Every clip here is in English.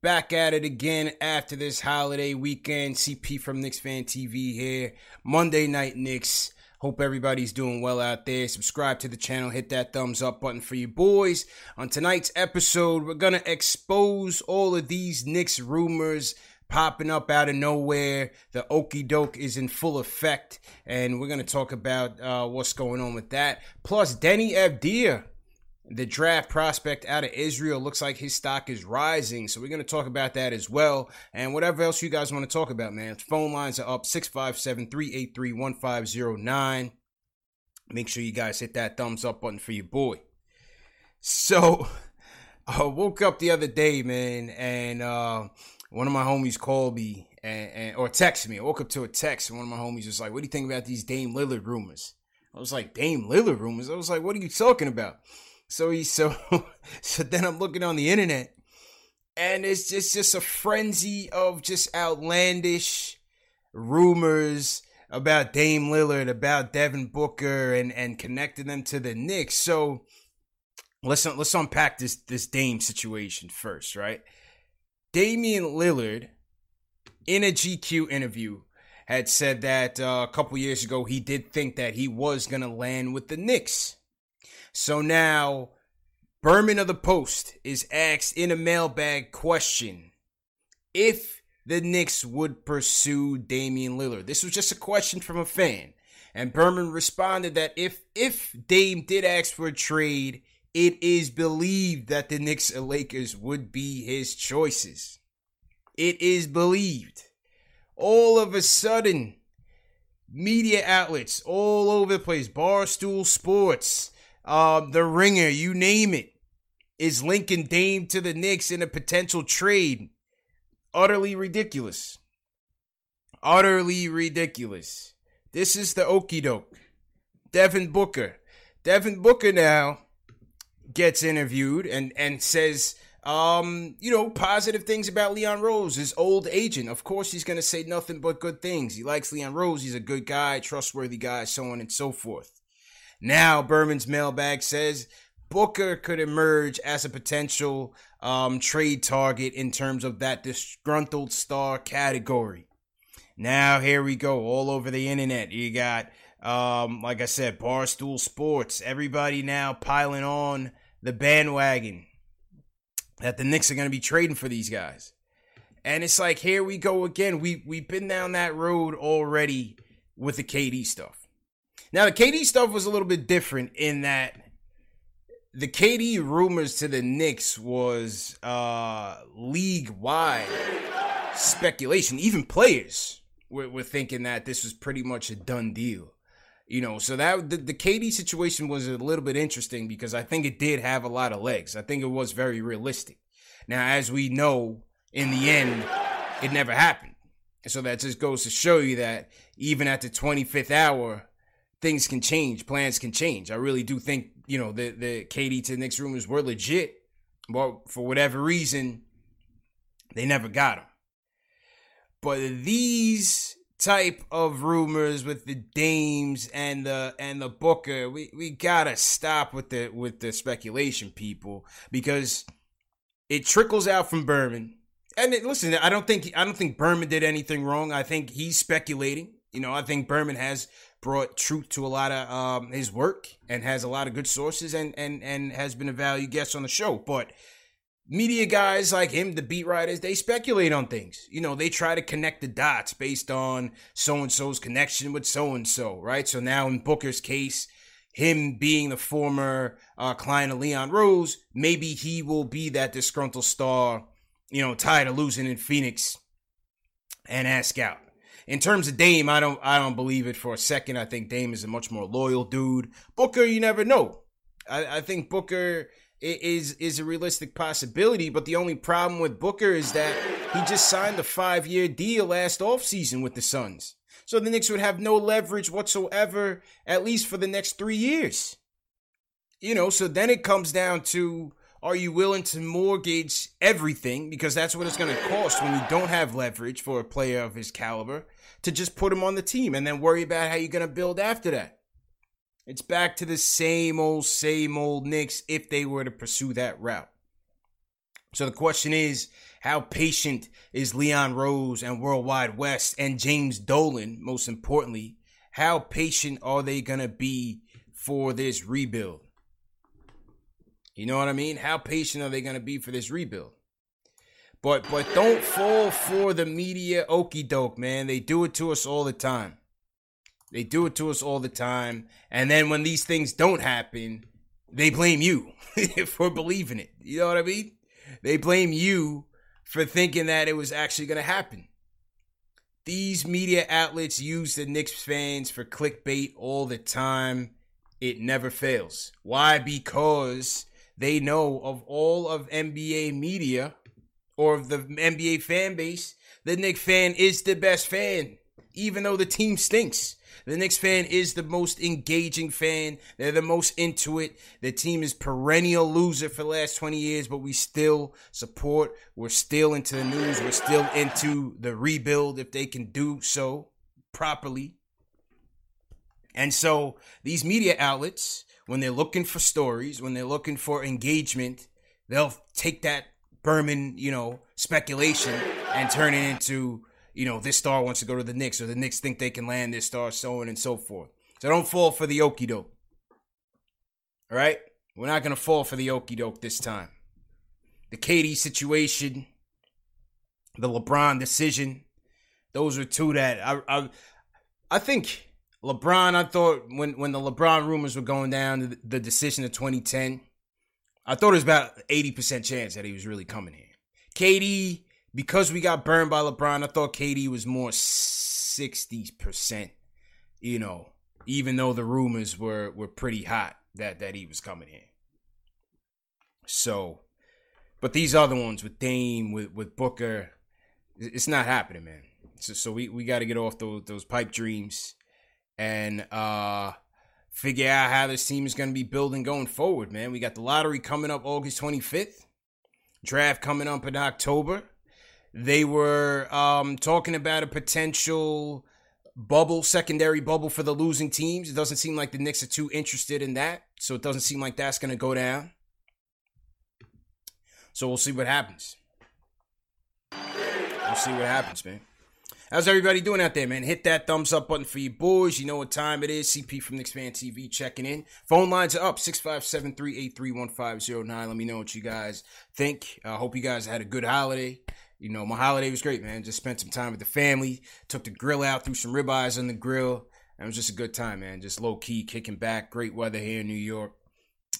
Back at it again after this holiday weekend. CP from Knicks Fan TV here. Monday Night Knicks. Hope everybody's doing well out there. Subscribe to the channel, hit that thumbs up button for you boys. On tonight's episode, we're going to expose all of these Knicks rumors popping up out of nowhere. The okey doke is in full effect, and we're going to talk about uh, what's going on with that. Plus, Deni Avdija the draft prospect out of Israel looks like his stock is rising. So we're going to talk about that as well. And whatever else you guys want to talk about, man. Phone lines are up 657 383 1509. Make sure you guys hit that thumbs up button for your boy. So I woke up the other day, man, and uh, one of my homies called me and, and or texted me. I woke up to a text, and one of my homies was like, What do you think about these Dame Lillard rumors? I was like, Dame Lillard rumors? I was like, What are you talking about? So he so so then I'm looking on the internet and it's just just a frenzy of just outlandish rumors about Dame Lillard, about Devin Booker and and connecting them to the Knicks. So let's let's unpack this this Dame situation first, right? Damian Lillard in a GQ interview had said that uh, a couple years ago he did think that he was to land with the Knicks. So now, Berman of the Post is asked in a mailbag question if the Knicks would pursue Damian Lillard. This was just a question from a fan. And Berman responded that if if Dame did ask for a trade, it is believed that the Knicks and Lakers would be his choices. It is believed. All of a sudden, media outlets all over the place, Barstool Sports, um, the Ringer, you name it, is linking Dame to the Knicks in a potential trade. Utterly ridiculous. Utterly ridiculous. This is the okey doke. Devin Booker. Devin Booker now gets interviewed and, and says, um, you know, positive things about Leon Rose, his old agent. Of course, he's going to say nothing but good things. He likes Leon Rose. He's a good guy, trustworthy guy, so on and so forth. Now, Berman's mailbag says Booker could emerge as a potential um, trade target in terms of that disgruntled star category. Now, here we go, all over the internet. You got, um, like I said, Barstool Sports, everybody now piling on the bandwagon that the Knicks are going to be trading for these guys. And it's like, here we go again. We, we've been down that road already with the KD stuff. Now the KD stuff was a little bit different in that the KD rumors to the Knicks was uh league wide speculation. Even players were, were, thinking that this was pretty much a done deal. You know, so that the, the KD situation was a little bit interesting because I think it did have a lot of legs. I think it was very realistic. Now, as we know, in the end, it never happened. So that just goes to show you that even at the 25th hour, things can change, plans can change. I really do think, you know, the, the KD to Knicks rumors were legit, but for whatever reason, they never got him. But these type of rumors with the Dames and the and the Booker, we, we gotta stop with the with the speculation, people, because it trickles out from Berman. And it, listen, I don't think I don't think Berman did anything wrong. I think he's speculating. You know, I think Berman has brought truth to a lot of um, his work and has a lot of good sources and and and has been a valued guest on the show. But media guys like him, the beat writers, they speculate on things. You know, they try to connect the dots based on so and so's connection with so and so, right? So now in Booker's case, him being the former uh, client of Leon Rose, maybe he will be that disgruntled star, you know, tired of losing in Phoenix and ask out. In terms of Dame, I don't I don't believe it for a second. I think Dame is a much more loyal dude. Booker, you never know. I, I think Booker is is a realistic possibility. But the only problem with Booker is that he just signed a five year deal last offseason with the Suns. So the Knicks would have no leverage whatsoever, at least for the next three years. You know, so then it comes down to are you willing to mortgage everything? Because that's what it's going to cost when you don't have leverage for a player of his caliber to just put him on the team and then worry about how you're going to build after that. It's back to the same old, same old Knicks if they were to pursue that route. So the question is, how patient is Leon Rose and World Wide Wes and James Dolan, most importantly, how patient are they going to be for this rebuild? You know what I mean? How patient are they going to be for this rebuild? But but don't fall for the media okey doke, man. They do it to us all the time. They do it to us all the time. And then when these things don't happen, they blame you for believing it. You know what I mean? They blame you for thinking that it was actually going to happen. These media outlets use the Knicks fans for clickbait all the time. It never fails. Why? Because they know of all of NBA media or of the NBA fan base, the Knicks fan is the best fan, even though the team stinks. The Knicks fan is the most engaging fan. They're the most into it. The team is perennial loser for the last 20 years, but we still support. We're still into the news. We're still into the rebuild if they can do so properly. And so these media outlets, when they're looking for stories, when they're looking for engagement, they'll take that Berman, you know, speculation and turn it into you know, this star wants to go to the Knicks or the Knicks think they can land this star, so on and so forth. So don't fall for the okey doke. All right? We're not going to fall for the okey doke this time. The KD situation, the LeBron decision, those are two that I, I, I think LeBron, I thought when, when the LeBron rumors were going down, the, the decision of 2010, I thought it was about 80% chance that he was really coming here. KD, because we got burned by LeBron, I thought KD was more 60%, you know, even though the rumors were were pretty hot that that he was coming in. So, but these other ones with Dame, with with Booker, it's not happening, man. So, so we, we got to get off those those pipe dreams and uh figure out how this team is going to be building going forward, man. We got the lottery coming up August 25th, draft coming up in October. They were um, talking about a potential bubble, secondary bubble for the losing teams. It doesn't seem like the Knicks are too interested in that. So it doesn't seem like that's going to go down. So we'll see what happens. We'll see what happens, man. How's everybody doing out there, man? Hit that thumbs up button for you boys. You know what time it is. CP from Knicks Fan TV checking in. Phone lines are up 657 383 1509. Let me know what you guys think. I uh, hope you guys had a good holiday. You know, my holiday was great, man. Just spent some time with the family. Took the grill out, threw some ribeyes on the grill. It was just a good time, man. Just low key, kicking back. Great weather here in New York,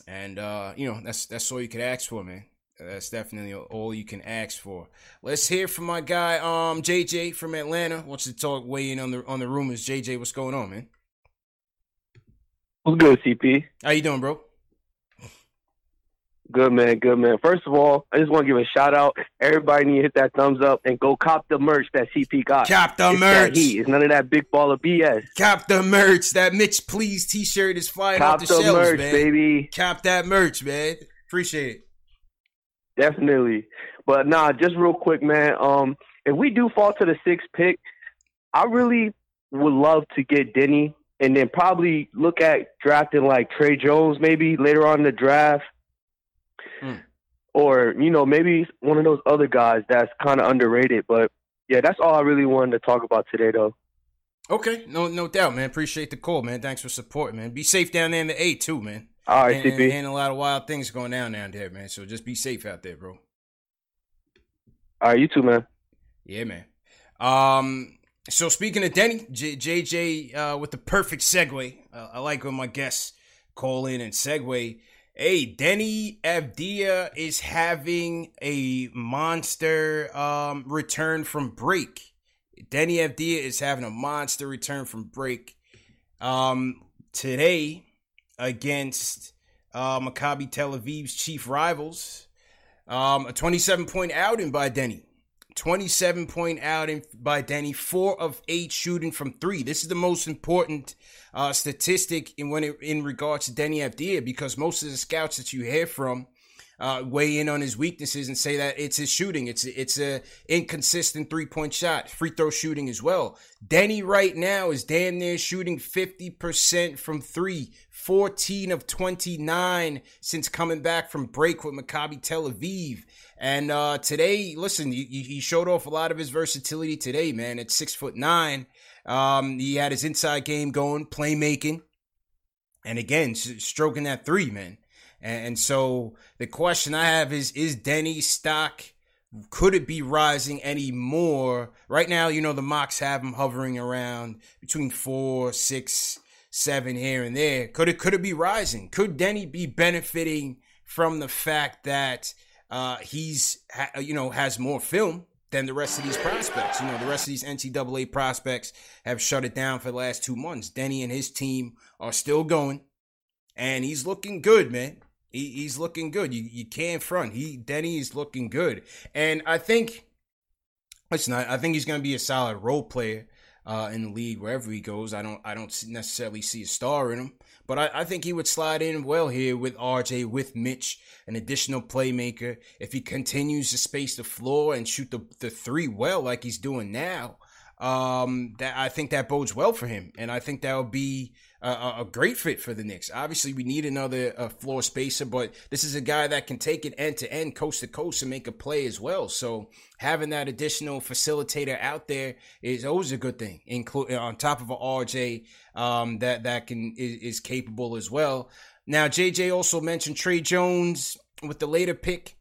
and uh, you know that's that's all you could ask for, man. That's definitely all you can ask for. Let's hear from my guy, um, JJ from Atlanta. Wants to talk, weigh in on the on the rumors. JJ, what's going on, man? What's good, CP? How you doing, bro? Good man, good man. First of all, I just want to give a shout out. Everybody need to hit that thumbs up and go cop the merch that CP got. Cop the it's merch. Heat. It's none of that big ball of BS. Cop the merch. That Mitch Please T-shirt is flying cop off the, the shelves, merch, man. baby. Cop that merch, man. Appreciate it. Definitely. But nah, just real quick, man. Um, if we do fall to the sixth pick, I really would love to get Deni and then probably look at drafting like Tre Jones maybe later on in the draft. Mm. Or, you know, maybe one of those other guys that's kind of underrated. But yeah, that's all I really wanted to talk about today, though. Okay, no, no doubt, man. Appreciate the call, man. Thanks for supporting, man. Be safe down there in the A too, man. All right, and, CP. and, a lot of wild things going down down there, man. So just be safe out there, bro. All right, you too, man. Yeah, man. Um, so speaking of Deni, J- JJ uh, with the perfect segue. Uh, I like when my guests call in and segue. Hey, Deni Avdija is having a monster um, return from break. Deni Avdija is having a monster return from break. Um, today against uh, Maccabi Tel Aviv's chief rivals. Um, a 27 point outing by Deni. 27 point outing by Deni. Four of eight shooting from three. This is the most important uh, statistic in when it, in regards to Deni Avdija because most of the scouts that you hear from uh, weigh in on his weaknesses and say that it's his shooting. It's it's a inconsistent three point shot, free throw shooting as well. Deni right now is damn near shooting fifty percent from three, 14 of twenty nine since coming back from break with Maccabi Tel Aviv. And uh, today, listen, he, he showed off a lot of his versatility today, man. At six foot nine, um, he had his inside game going, playmaking, and again, stroking that three, man. And so the question I have is is Deni's stock could it be rising any more? Right now, you know, the mocks have him hovering around between four, six, seven here and there. Could it could it be rising? Could Deni be benefiting from the fact that uh, he's you know has more film than the rest of these prospects? You know, the rest of these NCAA prospects have shut it down for the last two months. Deni and his team are still going, and he's looking good, man. He, he's looking good. You you can't front. He Deni is looking good, and I think. Listen, I think he's going to be a solid role player uh, in the league wherever he goes. I don't I don't necessarily see a star in him, but I, I think he would slide in well here with RJ, with Mitch, an additional playmaker. If he continues to space the floor and shoot the the three well like he's doing now, um, that I think that bodes well for him, and I think that'll be a, a, great fit for the Knicks. Obviously, we need another uh, floor spacer, but this is a guy that can take it end to end, coast to coast, and make a play as well. So having that additional facilitator out there is always a good thing. Include on top of an RJ um, that that can is, is capable as well. Now, JJ also mentioned Tre Jones with the later pick.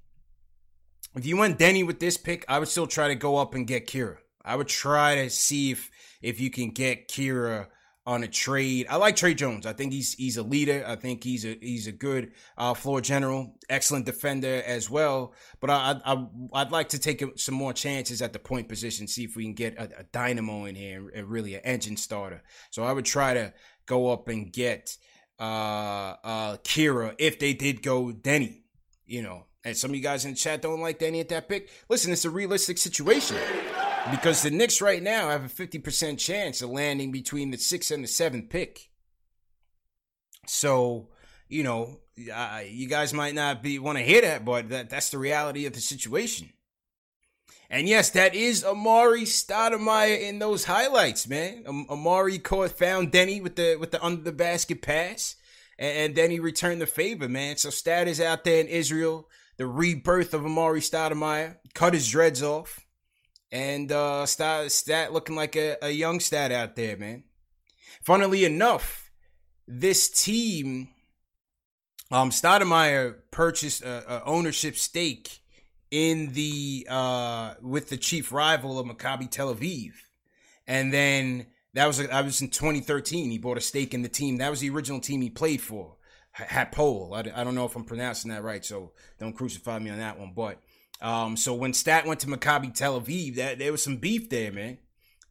If you went Deni with this pick, I would still try to go up and get Kira. I would try to see if if you can get Kira on a trade. I like Tre Jones. I think he's he's a leader. I think he's a he's a good uh, floor general, excellent defender as well. But I, I I'd like to take some more chances at the point position, see if we can get a, a dynamo in here and really an engine starter. So I would try to go up and get uh uh Kira if they did go Deni. You know, and some of you guys in the chat don't like Deni at that pick. Listen, it's a realistic situation because the Knicks right now have a 50% chance of landing between the sixth and the seventh pick. So, you know, uh, you guys might not be want to hear that, but that, that's the reality of the situation. And yes, that is Amar'e Stoudemire in those highlights, man. Um, Amar'e caught found Deni with the with the under the basket pass, and, and then he returned the favor, man. So Stat is out there in Israel, the rebirth of Amar'e Stoudemire, cut his dreads off and uh, stat, stat looking like a, a young stat out there, man. Funnily enough, this team, um, Stoudemire purchased a, a ownership stake in the uh with the chief rival of Maccabi Tel Aviv, and then that was I was in 2013. He bought a stake in the team. That was the original team he played for. Hapoel. I, I don't know if I'm pronouncing that right, so don't crucify me on that one, but. Um, so when Stat went to Maccabi Tel Aviv, that there was some beef there, man.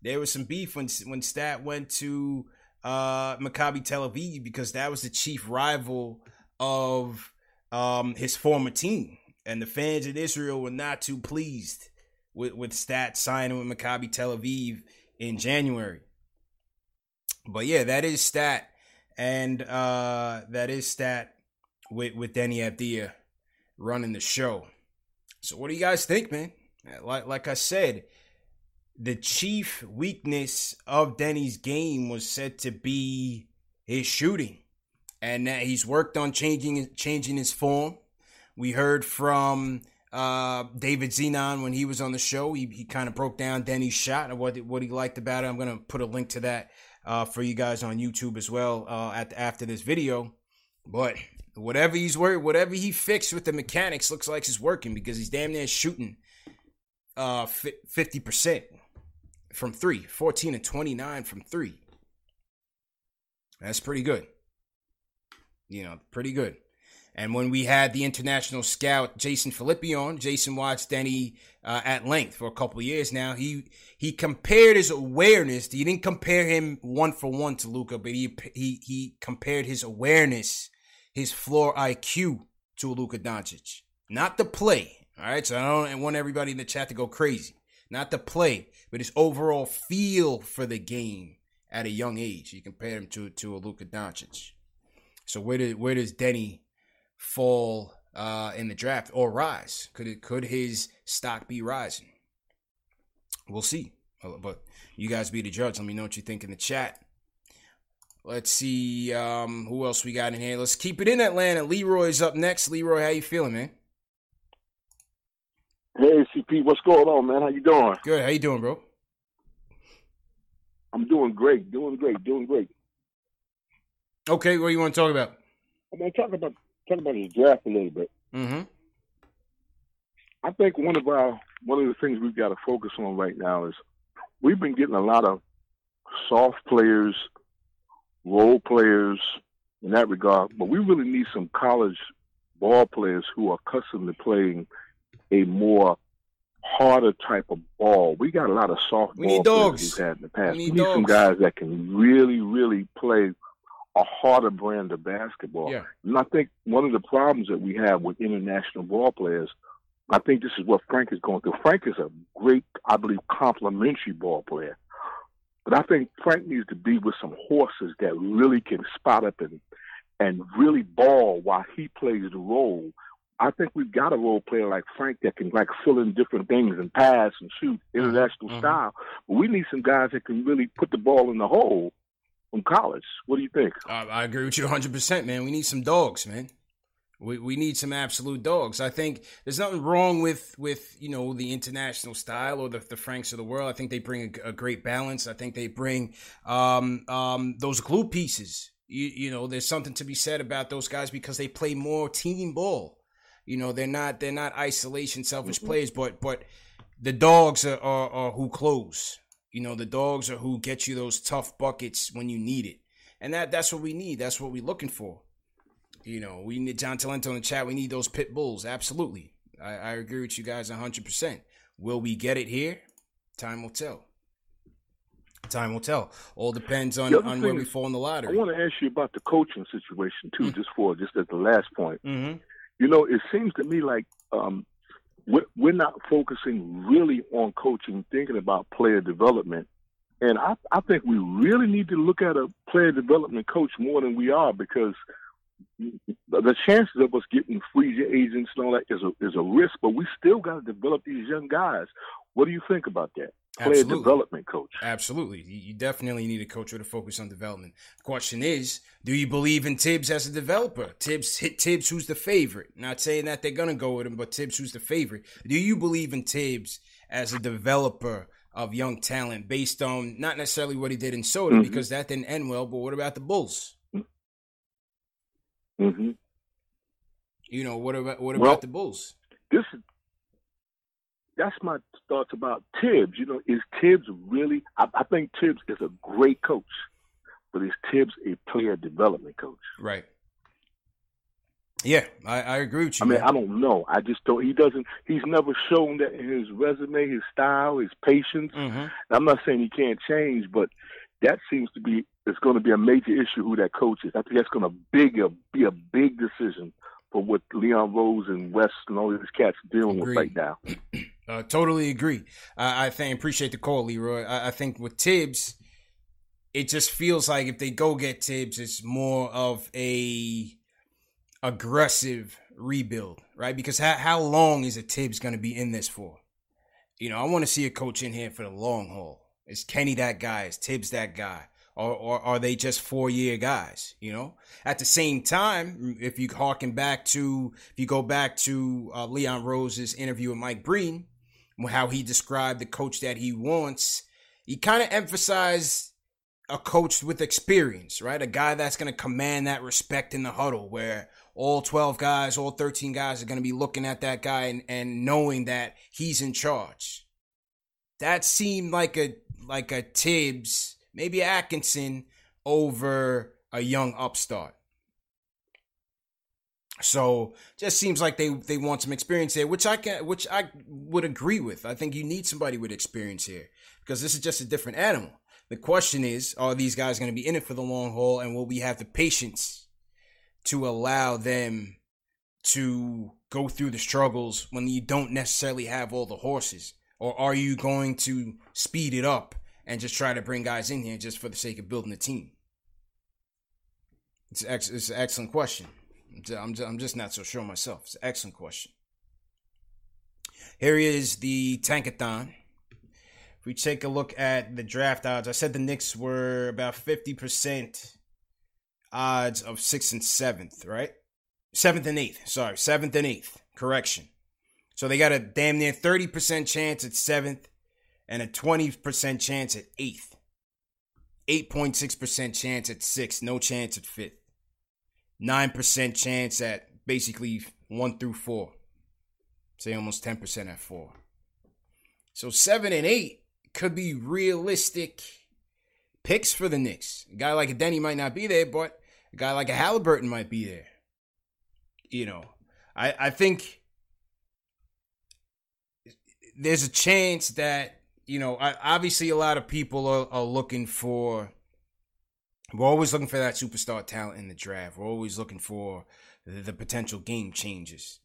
There was some beef when when Stat went to uh, Maccabi Tel Aviv because that was the chief rival of um, his former team, and the fans in Israel were not too pleased with with Stat signing with Maccabi Tel Aviv in January. But yeah, that is Stat, and uh, that is Stat with with Deni Avdija running the show. So what do you guys think, man? Like like I said, the chief weakness of Deni's game was said to be his shooting, and that he's worked on changing changing his form. We heard from uh, David Zenon when he was on the show. He, he kind of broke down Deni's shot and what what he liked about it. I'm gonna put a link to that uh, for you guys on YouTube as well uh, at after this video. But whatever he's working, whatever he fixed with the mechanics looks like it's working because he's damn near shooting uh 50% from 3, 14 and 29 from 3. That's pretty good. You know, pretty good. And when we had the international scout Jason Filippi on, Jason watched Deni uh, at length for a couple years now. He he compared his awareness. He didn't compare him one for one to Luka, but he he he compared his awareness his floor IQ to Luka Doncic. Not the play. All right. So I don't want everybody in the chat to go crazy. Not the play, but his overall feel for the game at a young age. You compare him to to a Luka Doncic. So where did where does Deni fall uh, in the draft or rise? Could it could his stock be rising? We'll see. But you guys be the judge. Let me know what you think in the chat. Let's see um, who else we got in here. Let's keep it in Atlanta. Leroy's up next. Leroy, how you feeling, man? Hey, CP, what's going on, man? How you doing? Good. How you doing, bro? I'm doing great. Doing great. Doing great. Okay, what do you want to talk about? I'm going to talk about talk about the draft a little bit. Mm-hmm. I think one of our one of the things we've got to focus on right now is we've been getting a lot of soft players role players in that regard, but we really need some college ball players who are accustomed to playing a more harder type of ball. We got a lot of soft we ball players we've had in the past. We We need need, some guys that can really, really play a harder brand of basketball. Yeah. And I think one of the problems that we have with international ball players, I think this is what Frank is going through. Frank is a great, I believe, complimentary ball player. But I think Frank needs to be with some horses that really can spot up and and really ball while he plays the role. I think we've got a role player like Frank that can like fill in different things and pass and shoot international mhm. style. But we need some guys that can really put the ball in the hole from college. What do you think? Uh, I agree with you 100%, man. We need some dogs, man. We we need some absolute dogs. I think there's nothing wrong with with you know the international style or the, the Franks of the world. I think they bring a, a great balance. I think they bring um um those glue pieces. You you know, there's something to be said about those guys because they play more team ball. You know, they're not they're not isolation selfish players, but but the dogs are, are are who close. You know, the dogs are who get you those tough buckets when you need it. And that that's what we need. That's what we're looking for. You know, we need John Talento in the chat. We need those pit bulls. Absolutely. I, I agree with you guys 100%. Will we get it here? Time will tell. Time will tell. All depends on, on where we fall in the ladder. I want to ask you about the coaching situation too, Mm. just for just at the last point. Mm-hmm. You know, it seems to me like um, we're, we're not focusing really on coaching, thinking about player development. And I, I think we really need to look at a player development coach more than we are because the chances of us getting free agents and all that is a, is a risk, but we still got to develop these young guys. What do you think about that? Player Absolutely. development coach. Absolutely. You definitely need a coach with a focus on development. Question is, do you believe in Thibs as a developer? Thibs hit Thibs who's the favorite. Not saying that they're gonna go with him, but Thibs who's the favorite. Do you believe in Thibs as a developer of young talent based on not necessarily what he did in Sota, Mhm. because that didn't end well, but what about the Bulls? Hmm You know, what about what Well- about the Bulls? This that's my thoughts about Thibs. You know, is Thibs really? I, I think Thibs is a great coach, but is Thibs a player development coach? Right. Yeah, I, I agree with you. I mean, man. I don't know. I just don't. He doesn't. He's never shown that in his resume, his style, his patience. Mhm. I'm not saying he can't change, but that seems to be it's going to be a major issue who that coach is. I think that's going to big a, be a big decision for what Leon Rose and West and all these cats are dealing Agreed. with right now. Uh, totally agree. I think appreciate the call, Leroy. I, I think with Thibs, it just feels like if they go get Thibs, it's more of a aggressive rebuild, right? Because how, how long is a Thibs going to be in this for? You know, I want to see a coach in here for the long haul. Is Kenny that guy? Is Thibs that guy? Or, or are they just four year guys? You know, at the same time, if you harken back to, if you go back to uh, Leon Rose's interview with Mike Breen, how he described the coach that he wants, he kind of emphasized a coach with experience, right? A guy that's going to command that respect in the huddle where all 12 guys, all 13 guys are going to be looking at that guy and, and knowing that he's in charge. That seemed like a like a Thibs, maybe Atkinson over a young upstart. So just seems like they they want some experience here, which I can which I would agree with. I think you need somebody with experience here because this is just a different animal. The question is, are these guys going to be in it for the long haul and will we have the patience to allow them to go through the struggles when you don't necessarily have all the horses? Or are you going to speed it up and just try to bring guys in here just for the sake of building a team? It's, ex- it's an excellent question. I'm just, I'm just not so sure myself. It's an excellent question. Here is the Tankathon. If we take a look at the draft odds, I said the Knicks were about 50% odds of sixth and seventh, right? Seventh and eighth. Sorry, seventh and eighth. Correction. So they got a damn near 30% chance at seventh and a 20% chance at eighth. 8.6% chance at sixth, no chance at fifth. 9% chance at basically one through four. Say almost 10% at four. So seven and eight could be realistic picks for the Knicks. A guy like a Deni might not be there, but a guy like a Halliburton might be there. You know, I, I think there's a chance that, you know, obviously a lot of people are, are looking for we're always looking for that superstar talent in the draft. We're always looking for the, the potential game changes.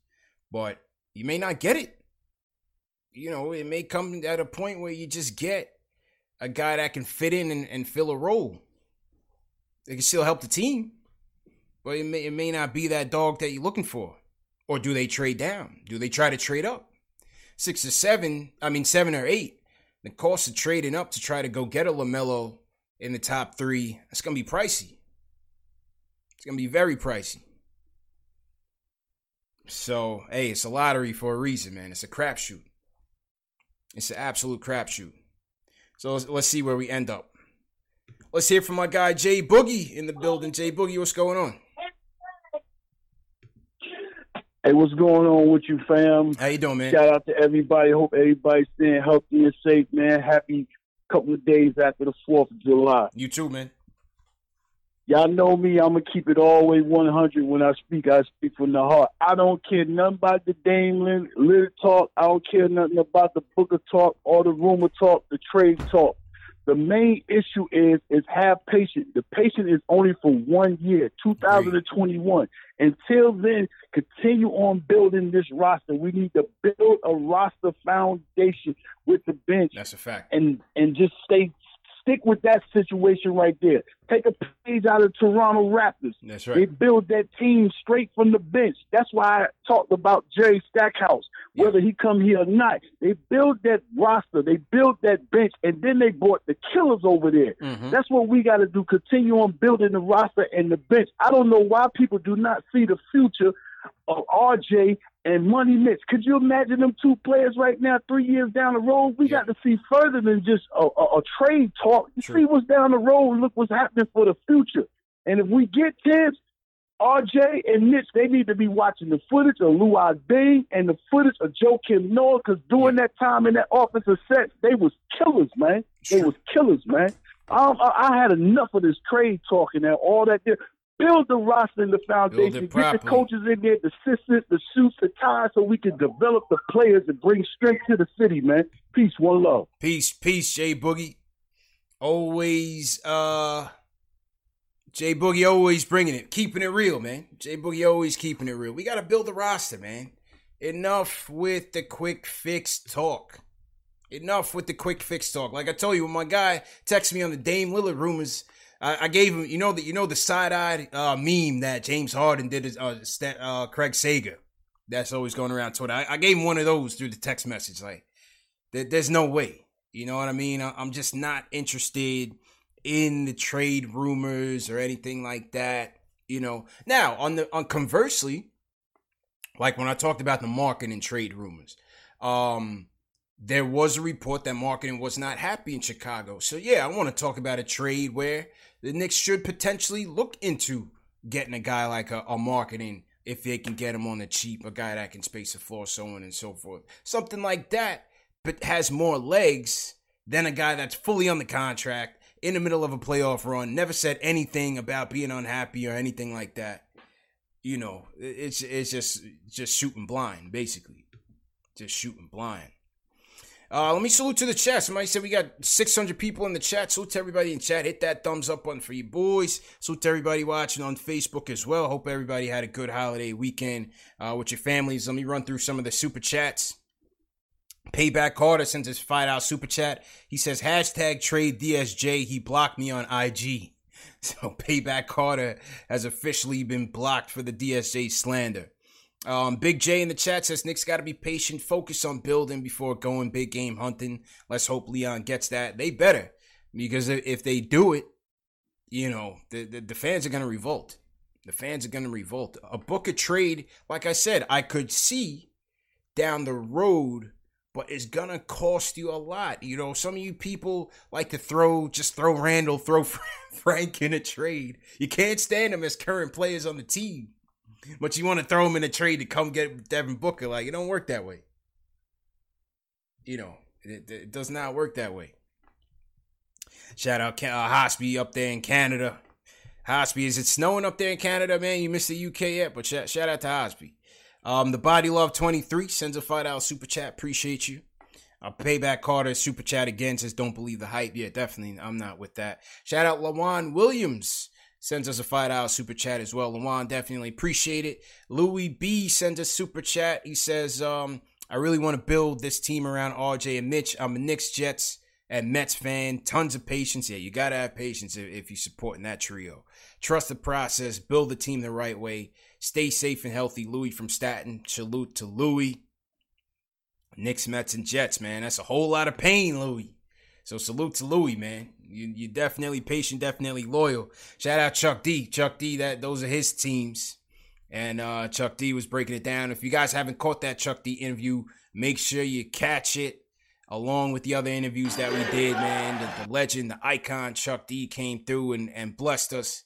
But you may not get it. You know, it may come at a point where you just get a guy that can fit in and, and fill a role. They can still help the team, but it may, it may not be that dog that you're looking for. Or do they trade down? Do they try to trade up? Six or seven, I mean, seven or eight. The cost of trading up to try to go get a LaMelo in the top three, it's going to be pricey. It's going to be very pricey. So, hey, it's a lottery for a reason, man. It's a crapshoot. It's an absolute crapshoot. So let's, let's see where we end up. Let's hear from my guy Jay Boogie in the building. Jay Boogie, what's going on? Hey, what's going on with you, fam? How you doing, man? Shout out to everybody. Hope everybody's staying healthy and safe, man. Happy couple of days after the Fourth of July. You too, man. Y'all know me. I'm gonna keep it way 100 when I speak. I speak from the heart. I don't care nothing about the Dame little talk. I don't care nothing about the Booker talk or the rumor talk, the trade talk. The main issue is is have patience. The patient is only for one year, 2021. Until then, continue on building this roster. We need to build a roster foundation with the bench. That's a fact. And and just stay stick with that situation right there. Take a page out of Toronto Raptors. That's right. They build that team straight from the bench. That's why I talked about Jerry Stackhouse, whether yeah. he come here or not. They build that roster, they build that bench, and then they brought the killers over there. Mm-hmm. That's what we got to do. Continue on building the roster and the bench. I don't know why people do not see the future of RJ and Money Mitch. Could you imagine them two players right now, three years down the road? We yeah. got to see further than just a, a, a trade talk. You see what's down the road. Look what's happening for the future. And if we get Thibs, RJ and Mitch, they need to be watching the footage of Luol Deng and the footage of Joakim Noah because during yeah. that time in that offensive set, they was killers, man. They was killers, man. Um, I, I had enough of this trade talking and all that. Build the roster and the foundation. Get the coaches in there, the assistants, the suits, the ties, so we can develop the players and bring strength to the city, man. Peace, one love. Peace, peace, Jay Boogie. Always uh Jay Boogie always bringing it, keeping it real, man. Jay Boogie always keeping it real. We got to build the roster, man. Enough with the quick fix talk. Enough with the quick fix talk. Like I told you, when my guy texted me on the Dame Lillard rumors, I, I gave him, you know, that you know the side eyed uh, meme that James Harden did, uh, uh, Craig Sager. That's always going around Twitter. I, I, gave him one of those through the text message. Like, there, there's no way. You know what I mean? I, I'm just not interested in the trade rumors or anything like that. You know, now on the on conversely, like when I talked about the Markkanen trade rumors, um, there was a report that Markkanen was not happy in Chicago. So yeah, I want to talk about a trade where the Knicks should potentially look into getting a guy like a, a Markkanen if they can get him on the cheap, a guy that can space the floor, so on and so forth. Something like that, but has more legs than a guy that's fully on the contract in the middle of a playoff run, never said anything about being unhappy or anything like that. You know, it's it's just just shooting blind, basically, just shooting blind. Uh, let me salute to the chat. Somebody said we got 600 people in the chat. Salute to everybody in chat. Hit that thumbs up button for you boys. Salute to everybody watching on Facebook as well. Hope everybody had a good holiday weekend uh, with your families. Let me run through some of the super chats. Payback Carter sends his five out super chat. He says hashtag trade DSJ. He blocked me on IG. So Payback Carter has officially been blocked for the DSJ slander. Um, Big J in the chat says Knicks got to be patient, focus on building before going big game hunting. Let's hope Leon gets that. They better because if they do it, you know the the, the fans are gonna revolt. The fans are gonna revolt. A Booker trade, like I said, I could see down the road but it's gonna cost you a lot. You know, some of you people like to throw, just throw Randall, throw Frank in a trade. You can't stand them as current players on the team, but you want to throw them in a trade to come get Devin Booker. Like, it don't work that way. You know, it, it does not work that way. Shout out uh, Hospi up there in Canada. Hospi, is it snowing up there in Canada, man? You missed the UK yet, but shout, shout out to Hospi. Um, the Body Love 23 sends a five dollar super chat. Appreciate you. Uh, Payback Carter super chat again says, "Don't believe the hype." Yeah, definitely. I'm not with that. Shout out Lawan Williams sends us a five dollar super chat as well. Lawan definitely appreciate it. Louis B sends a super chat. He says, um, "I really want to build this team around RJ and Mitch. I'm a Knicks, Jets, and Mets fan. Tons of patience. Yeah, you gotta have patience if, if you're supporting that trio. Trust the process. Build the team the right way." Stay safe and healthy, Louis from Staten. Salute to Louis. Knicks, Mets, and Jets, man. That's a whole lot of pain, Louis. So salute to Louis, man. You you definitely patient, definitely loyal. Shout out Chuck D. Chuck D. That those are his teams, and uh, Chuck D. was breaking it down. If you guys haven't caught that Chuck D. interview, make sure you catch it along with the other interviews that we did, man. The, the legend, the icon, Chuck D. came through and and blessed us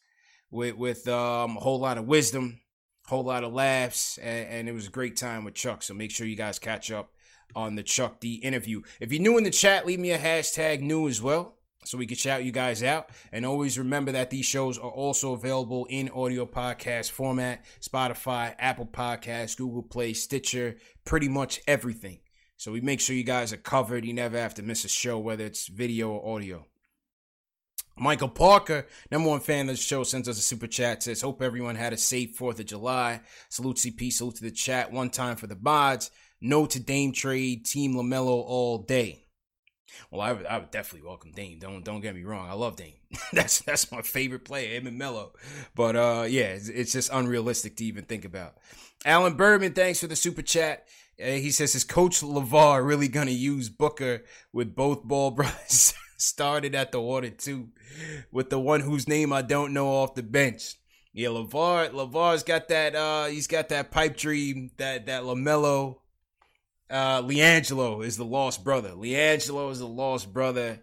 with with um, a whole lot of wisdom a whole lot of laughs, and, and, it was a great time with Chuck. So make sure you guys catch up on the Chuck D interview. If you're new in the chat, leave me a hashtag new as well. So we can shout you guys out. And always remember that these shows are also available in audio podcast format Spotify, Apple Podcasts, Google Play, Stitcher, pretty much everything. So we make sure you guys are covered. You never have to miss a show, whether it's video or audio. Michael Parker, number one fan of the show, sends us a super chat. Says, Hope everyone had a safe 4th of July. Salute CP, salute to the chat. One time for the mods. No to Dame trade. Team LaMelo all day. Well, I would, I would definitely welcome Dame. Don't don't get me wrong. I love Dame. that's that's my favorite player, him and Melo. But uh, yeah, it's, it's, just unrealistic to even think about. Alan Berman, thanks for the super chat. Uh, he says, "Is Coach Lavar really gonna use Booker with both ball brothers?" started at the water too, with the one whose name I don't know off the bench. Yeah, Lavar Lavar's got that uh he's got that pipe dream that that LaMelo uh LiAngelo is the lost brother. LiAngelo is the lost brother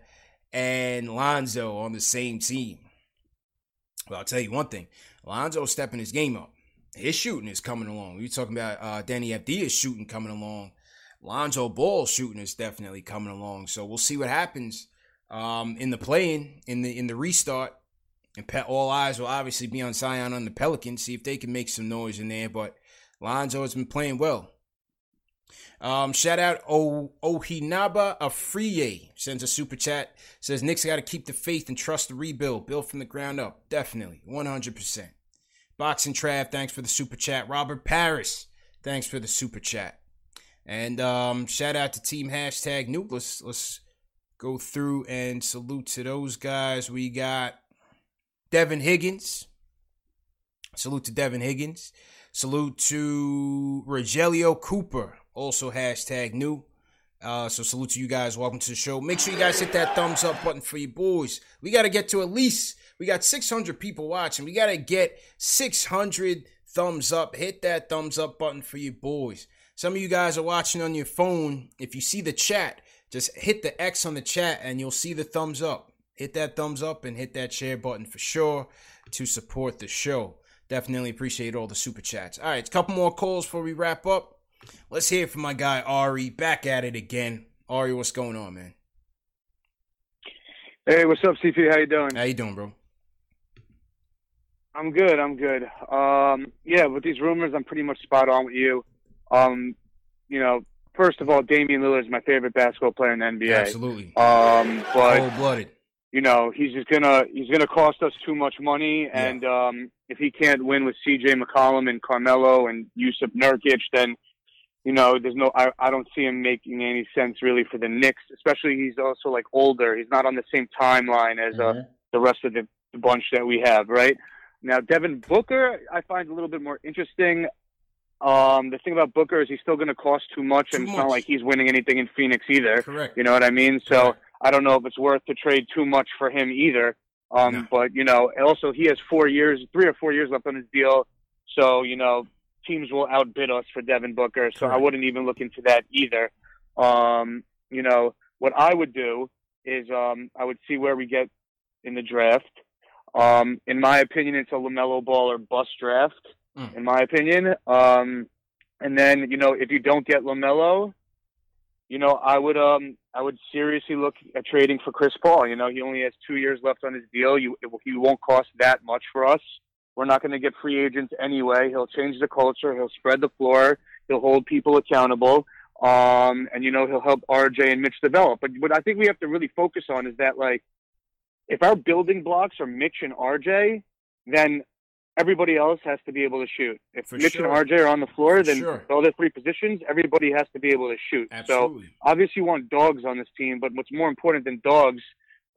and Lonzo on the same team. Well, I'll tell you one thing. Lonzo's stepping his game up. His shooting is coming along. We talking about uh Deni Avdija's shooting coming along. Lonzo Ball shooting is definitely coming along. So we'll see what happens um, in the playing in the in the restart. And pe- all eyes will obviously be on Zion on the Pelicans, see if they can make some noise in there. But Lonzo has been playing well. Um, shout out o- Ohinaba Afriye sends a super chat. Says Knicks got to keep the faith and trust the rebuild, build from the ground up. Definitely, one hundred percent. Boxing Trav, thanks for the super chat. Robert Paris, thanks for the super chat. And um, shout out to Team Hashtag Nuke. Let's let's go through and salute to those guys. We got Devin Higgins. Salute to Devin Higgins. Salute to Rogelio Cooper, also hashtag new. Uh, so salute to you guys. Welcome to the show. Make sure you guys hit that thumbs up button for you boys. We got to get to at least we got 600 people watching. We got to get 600 thumbs up. Hit that thumbs up button for you boys. Some of you guys are watching on your phone. If you see the chat, just hit the X on the chat and you'll see the thumbs up. Hit that thumbs up and hit that share button for sure to support the show. Definitely appreciate all the super chats. All right, a couple more calls before we wrap up. Let's hear from my guy Ari. Back at it again. Ari, what's going on, man? Hey, what's up, CP? How you doing? How you doing, bro? I'm good. I'm good. Um, yeah, with these rumors, I'm pretty much spot on with you. Um, you know, first of all, Damian Lillard is my favorite basketball player in the NBA. Absolutely. Um, but Cold blooded. you know, he's just gonna he's gonna cost us too much money, and um, if he can't win with C.J. McCollum and Carmelo and Jusuf Nurkic, then you know, there's no I, I don't see him making any sense really for the Knicks. Especially he's also like older. He's not on the same timeline as uh, the rest of the, the bunch that we have, right? Now, Devin Booker, I find a little bit more interesting. Um, the thing about Booker is he's still going to cost too much, Too and it's much. not like he's winning anything in Phoenix either. Correct. You know what I mean? So Correct. I don't know if it's worth to trade too much for him either. Um, No. But you know, also he has four years, three or four years left on his deal. So you know, teams will outbid us for Devin Booker. So I wouldn't even look into that either. Um, you know, what I would do is um, I would see where we get in the draft. Um, in my opinion, it's a Lamelo Ball or bust draft. Mm. In my opinion, um, and then you know if you don't get Lamelo, you know I would um I would seriously look at trading for Chris Paul. You know he only has two years left on his deal. You it, he won't cost that much for us. We're not going to get free agents anyway. He'll change the culture. He'll spread the floor. He'll hold people accountable. Um, and you know he'll help RJ and Mitch develop. But what I think we have to really focus on is that like if our building blocks are Mitch and RJ, then everybody else has to be able to shoot. If For Mitch sure. and RJ are on the floor, then sure. all the three positions, everybody has to be able to shoot. So obviously you want dogs on this team, but what's more important than dogs,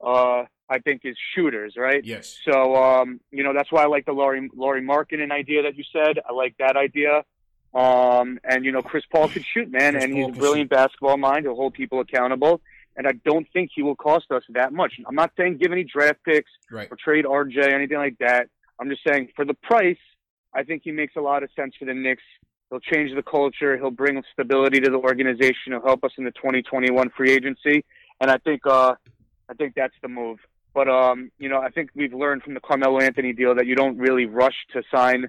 uh, I think, is shooters, right? yes. So um, you know that's why I like the Lauri Lauri Markkanen idea that you said. I like that idea. Um, and you know Chris Paul could shoot, man, Chris and Paul he's a brilliant basketball mind. He'll hold people accountable, and I don't think he will cost us that much. I'm not saying give any draft picks Right. or trade RJ anything like that. I'm just saying for the price, I think he makes a lot of sense for the Knicks. He'll change the culture. He'll bring stability to the organization. He'll help us in the 2021 free agency, and I think uh, I think that's the move. But um, you know, I think we've learned from the Carmelo Anthony deal that you don't really rush to sign.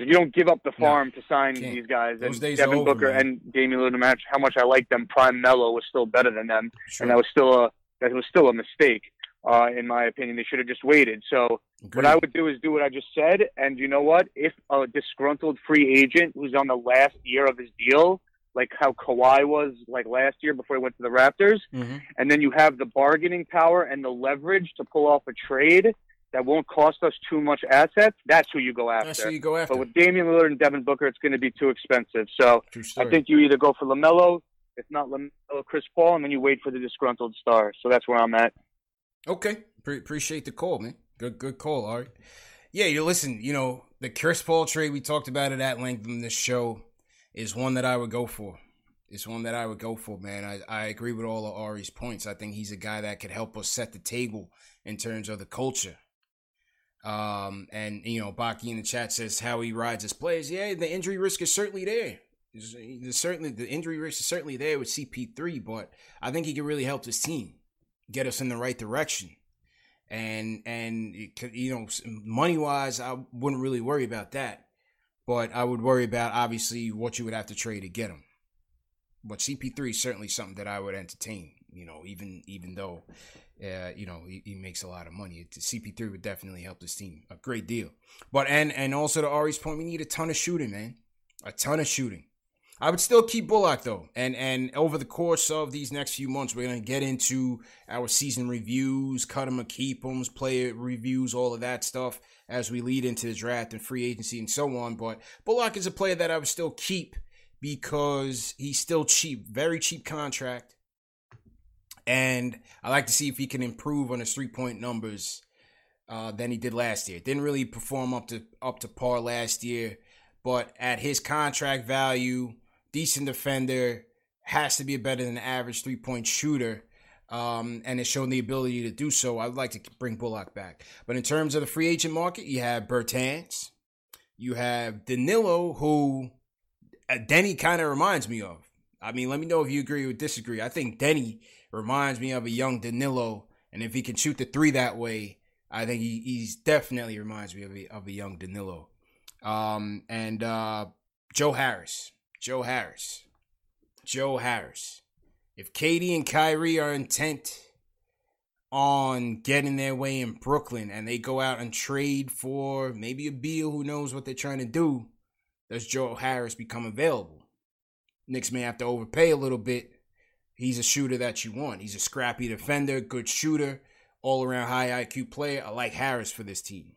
You don't give up the No, farm to sign can't. these guys. Those and days are Devin over, Booker man. and Damian Lillard match. How much I like them. Prime Melo was still better than them Sure. and that was still a that was still a mistake, uh, in my opinion. They should have just waited. So Agreed. what I would do is do what I just said, and you know what? If a disgruntled free agent who's on the last year of his deal, like how Kawhi was like last year before he went to the Raptors, Mhm. and then you have the bargaining power and the leverage to pull off a trade that won't cost us too much assets, that's who you go after. That's who you go after. But with Damian Lillard and Devin Booker, it's going to be too expensive. So. I think you either go for Lamelo, if not Lamelo, Chris Paul, and then you wait for the disgruntled star. So that's where I'm at. Okay, Pre- appreciate the call, man. Good, good call. All right. Yeah, you listen. You know the Chris Paul trade we talked about it at length in this show is one that I would go for. It's one that I would go for, man. I, I agree with all of Ari's points. I think he's a guy that could help us set the table in terms of the culture. Um, and you know, Baki in the chat says how he rides his players. Yeah, the injury risk is certainly there. There's, certainly the injury risk is certainly there with CP3, but I think he can really help this team get us in the right direction. And and you know, money wise, I wouldn't really worry about that, but I would worry about obviously what you would have to trade to get him. But CP3 is certainly something that I would entertain. You know, even even though, uh, you know, he, he makes a lot of money, it, CP3 would definitely help this team a great deal. But and and also to Ari's point, we need a ton of shooting, man, a ton of shooting. I would still keep Bullock though, and and over the course of these next few months, we're gonna get into our season reviews, cut them or keep them, player reviews, all of that stuff as we lead into the draft and free agency and so on. But Bullock is a player that I would still keep because he's still cheap, very cheap contract, and I like to see if he can improve on his three point numbers uh, than he did last year. Didn't really perform up to up to par last year, but at his contract value decent defender, has to be a better than average three point shooter. Um, and has shown the ability to do so. I'd like to bring Bullock back. But in terms of the free agent market, you have Bertans, you have Danilo, who Deni kind of reminds me of. I mean, let me know if you agree or disagree. I think Deni reminds me of a young Danilo, and if he can shoot the three that way, I think he he's definitely reminds me of a, of a young Danilo. Um, and uh, Joe Harris, Joe Harris. Joe Harris. If KD and Kyrie are intent on getting their way in Brooklyn and they go out and trade for maybe a Beal who knows what they're trying to do, does Joe Harris become available? Knicks may have to overpay a little bit. He's a shooter that you want. He's a scrappy defender, good shooter, all around high IQ player. I like Harris for this team.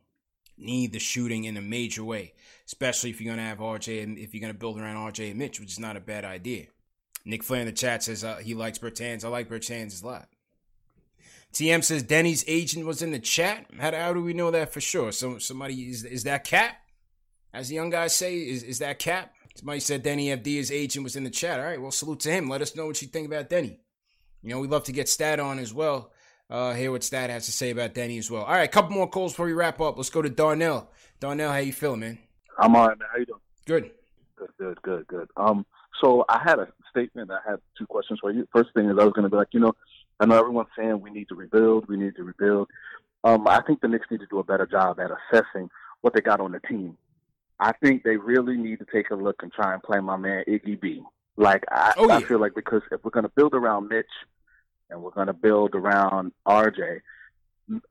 Need the shooting in a major way especially if you're going to have RJ and if you're going to build around RJ and Mitch, which is not a bad idea. Nick Flair in the chat says uh, he likes Bertans. I like Bertans a lot. TM says Deni's agent was in the chat. How, how do we know that for sure? So somebody is is that Cap? As the young guys say, is is that Cap? Somebody said Deni Avdija's agent was in the chat. All right, well salute to him. Let us know what you think about Deni. You know we love to get Stat on as well. Uh, hear what Stat has to say about Deni as well. All right, a couple more calls before we wrap up. Let's go to Darnell. Darnell, how you feeling, man? I'm all right, man. How you doing? Good. Good, good, good, good. Um, so I had a statement. I had two questions for you. First thing is I was going to be like, you know, I know everyone's saying we need to rebuild, we need to rebuild. Um, I think the Knicks need to do a better job at assessing what they got on the team. I think they really need to take a look and try and play my man Iggy B. Like I, oh, yeah. I feel like because if we're going to build around Mitch and we're going to build around RJ,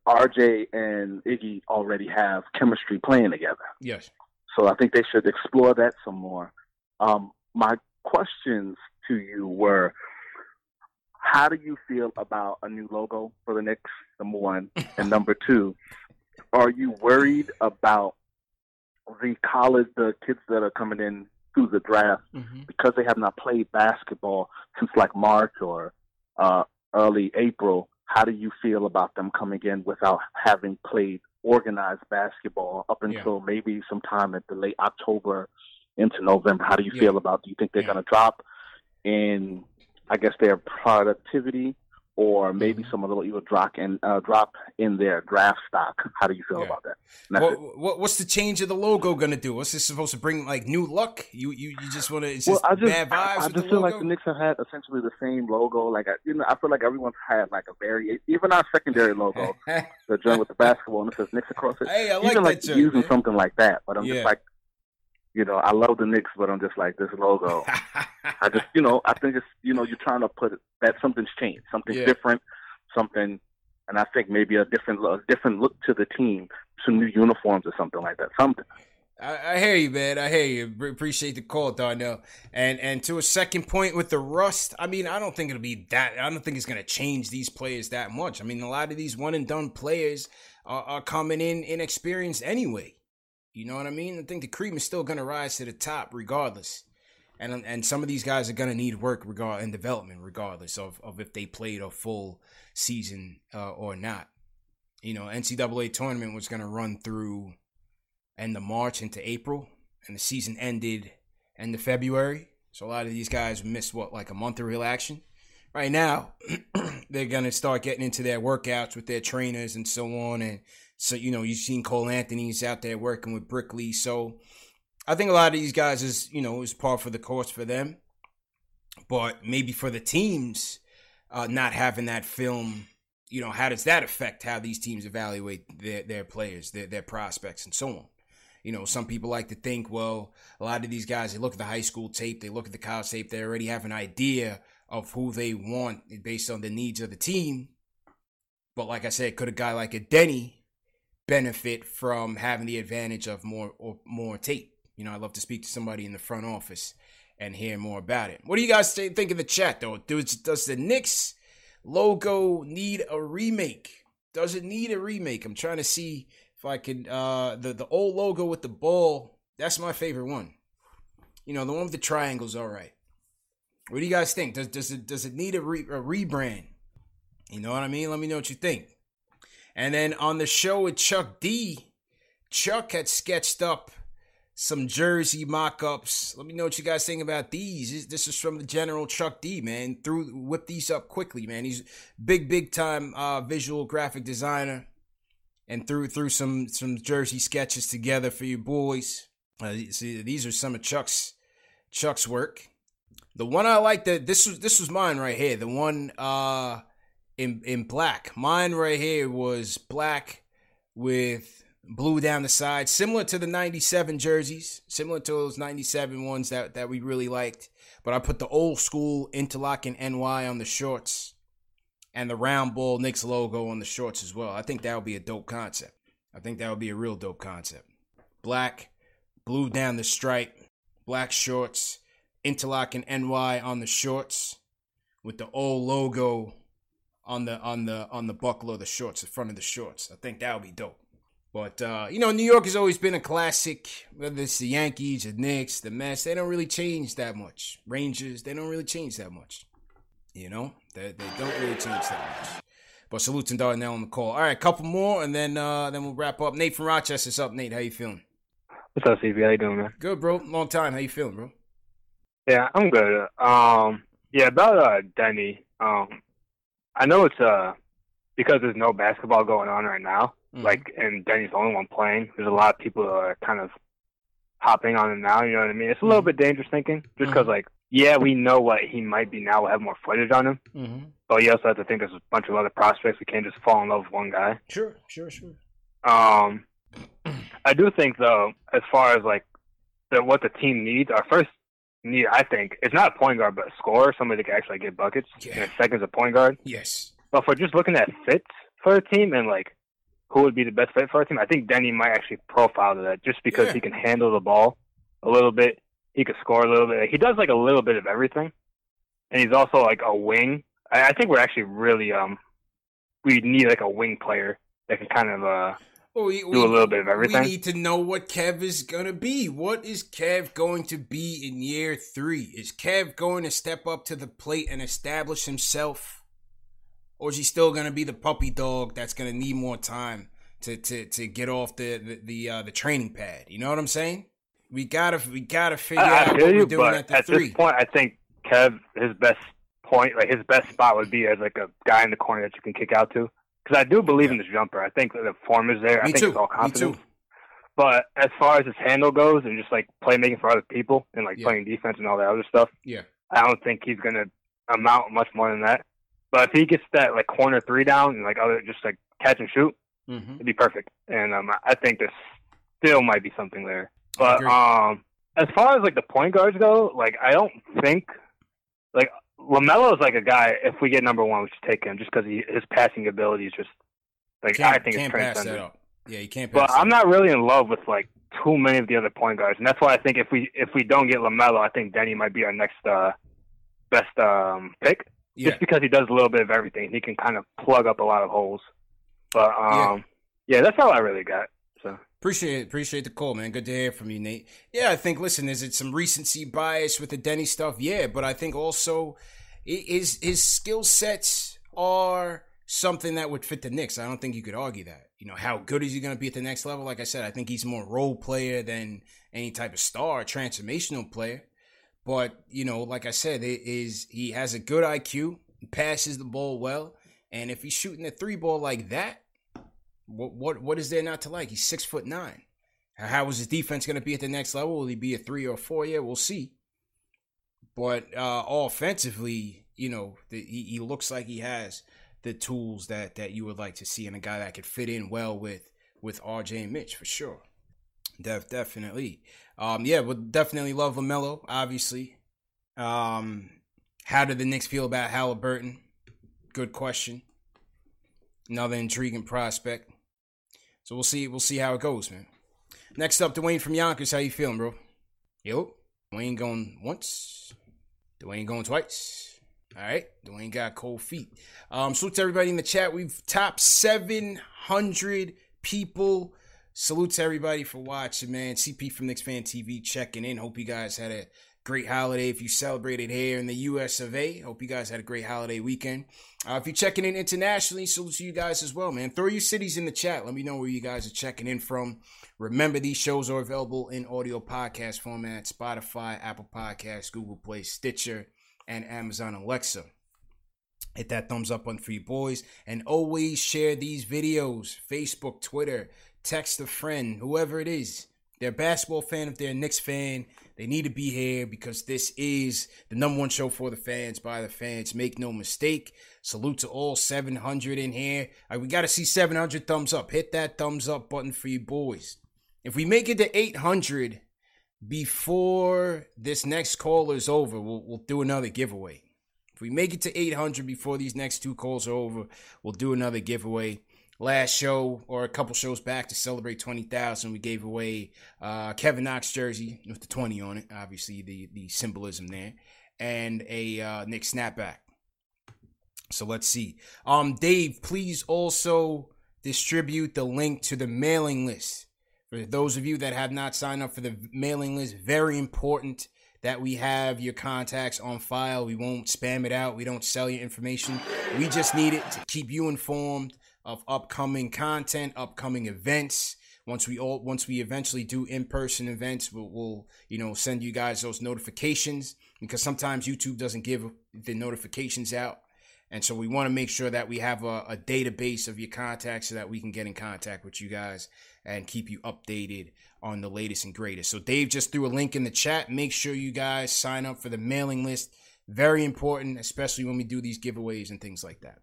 RJ and Iggy already have chemistry playing together. Yes. So I think they should explore that some more. Um, my questions to you were how do you feel about a new logo for the Knicks, number one? and number two, are you worried about the college, the kids that are coming in through the draft mm-hmm. because they have not played basketball since like March or uh, early April? How do you feel about them coming in without having played organized basketball up until yeah. maybe sometime at the late October into November. How do you yeah. feel about? Do you think they're yeah. going to drop in, I guess, their productivity, or maybe mm-hmm. some will even drop in uh, drop in their draft stock? How do you feel about that? What, what, what's the change of the logo going to do? What's this supposed to bring? Like new luck? You you, you just want to? It's just, well, I just bad vibes. I, I just feel like the Knicks have had essentially the same logo. Like I, you know, I feel like everyone's had like a very even our secondary logo, the joint with the basketball and it says Knicks across it. Hey, I like even that like joke, using man. something like that. But I'm yeah. just like, you know, I love the Knicks, but I'm just like this logo. I just, you know, I think it's, you know, you're trying to put that something's changed, something's yeah. different, something, and I think maybe a different, a different look to the team, some new uniforms or something like that, something. I, I hear you, man. I hear you. Appreciate the call, Darnell. And and to a second point with the rust, I mean, I don't think it'll be that. I don't think it's going to change these players that much. I mean, a lot of these one and done players are, are coming in inexperienced anyway. You know what I mean? I think the cream is still going to rise to the top regardless. And and some of these guys are going to need work regard and development regardless of, of if they played a full season uh, or not. You know, NCAA tournament was going to run through end of March into April, and the season ended end of February. So a lot of these guys missed what like a month of real action. Right now, they're gonna start getting into their workouts with their trainers and so on, and so you know you've seen Cole Anthony's out there working with Brickley. So I think a lot of these guys is you know is par for the course for them, but maybe for the teams, uh, not having that film you know, how does that affect how these teams evaluate their, their players, their, their prospects, and so on? You know, some people like to think, well, a lot of these guys, they look at the high school tape, they look at the college tape, they already have an idea of who they want based on the needs of the team. But like I said, could a guy like a Deni benefit from having the advantage of more or more tape? You know, I love to speak to somebody in the front office and hear more about it. What do you guys think in the chat though? Does does the Knicks logo need a remake? Does it need a remake? I'm trying to see if I could uh the the old logo with the ball. That's my favorite one. You know, the one with the triangles all right. What do you guys think? Does does it does it need a, re, a rebrand? You know what I mean? Let me know what you think. And then on the show with Chuck D, Chuck had sketched up some jersey mock-ups. Let me know what you guys think about these. This is from the general Chuck D, man. Threw whip these up quickly, man. He's big, big time uh, visual graphic designer, and threw threw some some jersey sketches together for you boys. Uh, see, these are some of Chuck's Chuck's work. The one I like that this was this was mine right here. The one uh in in black. Mine right here was black with blue down the side, similar to the 97 jerseys, similar to those 97 ones that, that we really liked. But I put the old school interlocking NY on the shorts and the round ball Knicks logo on the shorts as well. I think that would be a dope concept. I think that would be a real dope concept. Black, blue down the stripe, black shorts, interlocking NY on the shorts with the old logo on the on the on the buckle of the shorts, the front of the shorts. I think that would be dope. But uh, you know, New York has always been a classic. Whether it's the Yankees, the Knicks, the Mets, they don't really change that much. Rangers, they don't really change that much. You know, they, they don't really change that much. But salute to Darnell on the call. All right, couple more, and then uh, then we'll wrap up. Nate from Rochester's up. Nate, how you feeling? What's up, CB? How you doing, man? Good, bro. Long time. How you feeling, bro? Yeah, I'm good. Um, yeah, about uh, Deni. Um, I know it's uh because there's no basketball going on right now. Mm-hmm. Like, and Deni's the only one playing. There's a lot of people that are kind of hopping on him now. You know what I mean? It's a little mm-hmm. bit dangerous thinking, just because mm-hmm. like, yeah, we know what he might be now. We'll have more footage on him, mm-hmm. but you also have to think there's a bunch of other prospects. We can't just fall in love with one guy. Sure, sure, sure. Um, I do think though, as far as like the, what the team needs, our first need, I think, it's not a point guard, but a scorer, somebody that can actually get buckets. Yeah. And a second's a point guard. Yes. But for just looking at fits for a team and like who would be the best fit for our team, I think Deni might actually profile to that just because yeah. he can handle the ball a little bit. He could score a little bit. He does like a little bit of everything, and he's also like a wing. I, I think we're actually really um we need like a wing player that can kind of uh well, we, do we, a little bit of everything. We need to know what Kev is gonna be. What is Kev going to be in year three? Is Kev going to step up to the plate and establish himself? or is he still going to be the puppy dog that's going to need more time to to to get off the the the, uh, the training pad? You know what I'm saying? We gotta we gotta figure I, out I what you, we're doing at the at three. this point, I think Kev his best point, like his best spot, would be as like a guy in the corner that you can kick out to. Because I do believe yeah. in this jumper. I think the form is there. Me I think too. it's all confidence. Me too. But as far as his handle goes and just like playmaking for other people and like yeah. playing defense and all that other stuff, yeah, I don't think he's gonna amount much more than that. But if he gets that like corner three down and like other just like catch and shoot, mm-hmm. it'd be perfect. And um, I think there still might be something there. But um, as far as like the point guards go, like I don't think like Lamelo is like a guy. If we get number one, we should take him just because his passing ability is just like can't, I think it's transcendent. Yeah, you can't. but I'm not really in love with like too many of the other point guards, and that's why I think if we if we don't get Lamelo, I think Deni might be our next uh, best um, pick. Yeah. Just because he does a little bit of everything, he can kind of plug up a lot of holes. But um, yeah. yeah, that's all I really got. So appreciate it. Appreciate the call, man. Good to hear from you, Nate. Yeah, I think. Listen, is it some recency bias with the Deni stuff? Yeah, but I think also his his skill sets are something that would fit the Knicks. I don't think you could argue that. You know, how good is he going to be at the next level? Like I said, I think he's more role player than any type of star, transformational player. But you know, like I said, it is he has a good IQ, passes the ball well, and if he's shooting a three ball like that, what what what is there not to like? He's six foot nine. How is his defense going to be at the next level? Will he be a three or four? Yeah, we'll see. But uh, offensively, you know, the, he, he looks like he has the tools that that you would like to see, and a guy that could fit in well with with RJ and Mitch for sure. Def, definitely. Um, yeah, would definitely love Lamelo. Obviously. Um, how did the Knicks feel about Halliburton? Good question. Another intriguing prospect. So we'll see. We'll see how it goes, man. Next up, Dwayne from Yonkers. How you feeling, bro? Yo. Dwayne going once. Dwayne going twice. All right. Dwayne got cold feet. Um, salute to everybody in the chat. We've topped 700 people. Salute to everybody for watching, man. CP from Knicks Fan TV checking in. Hope you guys had a great holiday if you celebrated here in the US of A. Hope you guys had a great holiday weekend. Uh, if you're checking in internationally, salute to you guys as well, man. Throw your cities in the chat. Let me know where you guys are checking in from. Remember, these shows are available in audio podcast format Spotify, Apple Podcasts, Google Play, Stitcher, and Amazon Alexa. Hit that thumbs up on for you boys. And always share these videos Facebook, Twitter, text a friend, whoever it is. They're a basketball fan, if they're a Knicks fan, they need to be here because this is the number one show for the fans, by the fans. Make no mistake. Salute to all 700 in here. Right, we got to see 700 thumbs up. Hit that thumbs up button for you boys. If we make it to 800 before this next call is over, we'll, we'll do another giveaway. If we make it to 800 before these next two calls are over, we'll do another giveaway last show or a couple shows back to celebrate 20,000 we gave away uh, Kevin Knox jersey with the 20 on it obviously the the symbolism there and a uh, Nick snapback. So let's see. Um Dave please also distribute the link to the mailing list. For those of you that have not signed up for the mailing list very important that we have your contacts on file. We won't spam it out. We don't sell your information. We just need it to keep you informed of upcoming content, upcoming events. Once we all, once we eventually do in-person events, we'll, we'll, you know send you guys those notifications because sometimes YouTube doesn't give the notifications out, and so we want to make sure that we have a, a database of your contacts so that we can get in contact with you guys and keep you updated on the latest and greatest. So Dave just threw a link in the chat. Make sure you guys sign up for the mailing list. Very important, especially when we do these giveaways and things like that.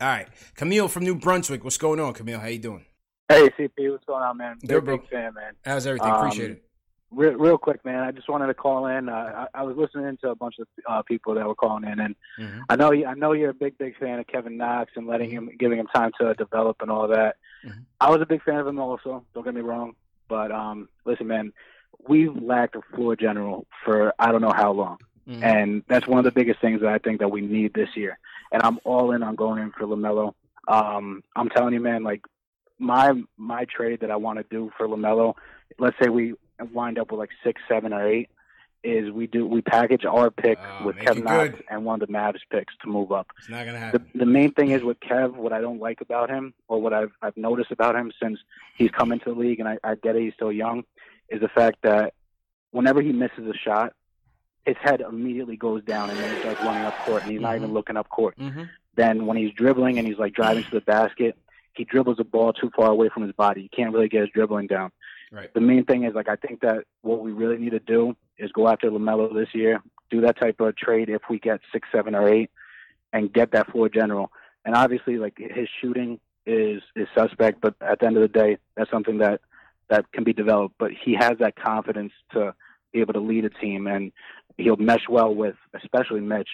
All right, Camille from New Brunswick. What's going on, Camille? How you doing? Hey, CP. What's going on, man? Good, bro. Big fan, man. How's everything? Appreciate Um, it. Real, real quick, man. I just wanted to call in. Uh, I, I was listening to a bunch of uh, people that were calling in, and Mhm. I know you, I know you're a big, big fan of Kevin Knox and letting him, giving him time to develop and all that. Mhm. I was a big fan of him also. Don't get me wrong, but um, listen, man, we've lacked a floor general for I don't know how long, Mhm. and that's one of the biggest things that I think that we need this year. And I'm all in on going in for Lamelo. Um, I'm telling you, man, like my my trade that I want to do for Lamelo. Let's say we wind up with like six, seven, or eight. Is we do we package our pick Oh, with Kevin Knox good. and one of the Mavs picks to move up. It's not gonna The, happen. the main thing is with Kev, what I don't like about him, or what I've I've noticed about him since he's come into the league, and I, I get it, he's still young, is the fact that whenever he misses a shot, his head immediately goes down, and then he starts running up court, and he's not even Mhm. looking up court. Mm-hmm. Then when he's dribbling and he's like driving to the basket, he dribbles the ball too far away from his body. You can't really get his dribbling down. Right. The main thing is like I think that what we really need to do is go after Lamelo this year, do that type of trade if we get six, seven, or eight, and get that floor general. And obviously, like his shooting is is suspect, but at the end of the day, that's something that that can be developed. But he has that confidence to be able to lead a team, and he'll mesh well with, especially Mitch,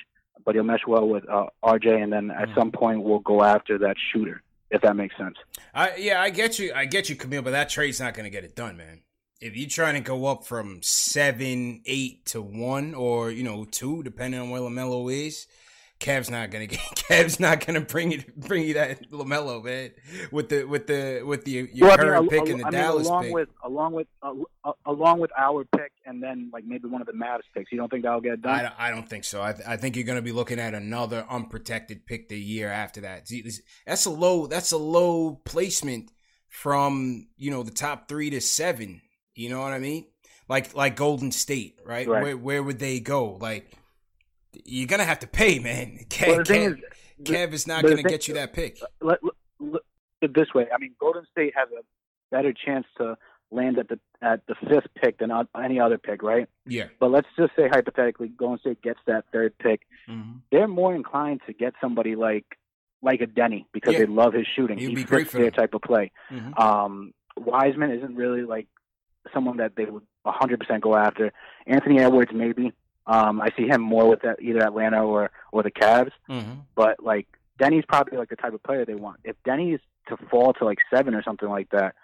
but he'll mesh well with uh, RJ, and then at Mhm. some point we'll go after that shooter, if that makes sense. I yeah, I get you. I get you, Camille, but that trade's not gonna get it done, man. If you're trying to go up from seven, eight to one, or you know two, depending on where Lamelo is, Cav's not gonna get. Cav's not gonna bring you bring you that Lamelo, man. With the with the with the your Well, I mean, current pick al- and the I mean, Dallas along pick. with along with uh, along with our pick, and then like maybe one of the Mavs picks. You don't think that'll get done? I don't, I don't think so. I, th- I think you're going to be looking at another unprotected pick the year after that. That's a low. That's a low placement from you know the top three to seven. You know what I mean? Like like Golden State, right? Right. Where where would they go? Like you're gonna have to pay, man. Kev, Well, the thing Kev, is, Kev is not going to thing- get you that pick. let, let, let it this way. I mean, Golden State has a better chance to land at the at the fifth pick than any other pick, right? Yeah. But let's just say hypothetically, Golden State gets that third pick. Mm-hmm. They're more inclined to get somebody like like a Deni because Yeah. they love his shooting. He'd he be fits great for their them. type of play. Mhm. Um, Wiseman isn't really like someone that they would 100% go after. Anthony Edwards maybe. Um, I see him more with either Atlanta or or the Cavs. Mm-hmm. But like Deni's probably like the type of player they want. If Deni's to fall to like seven or something like that,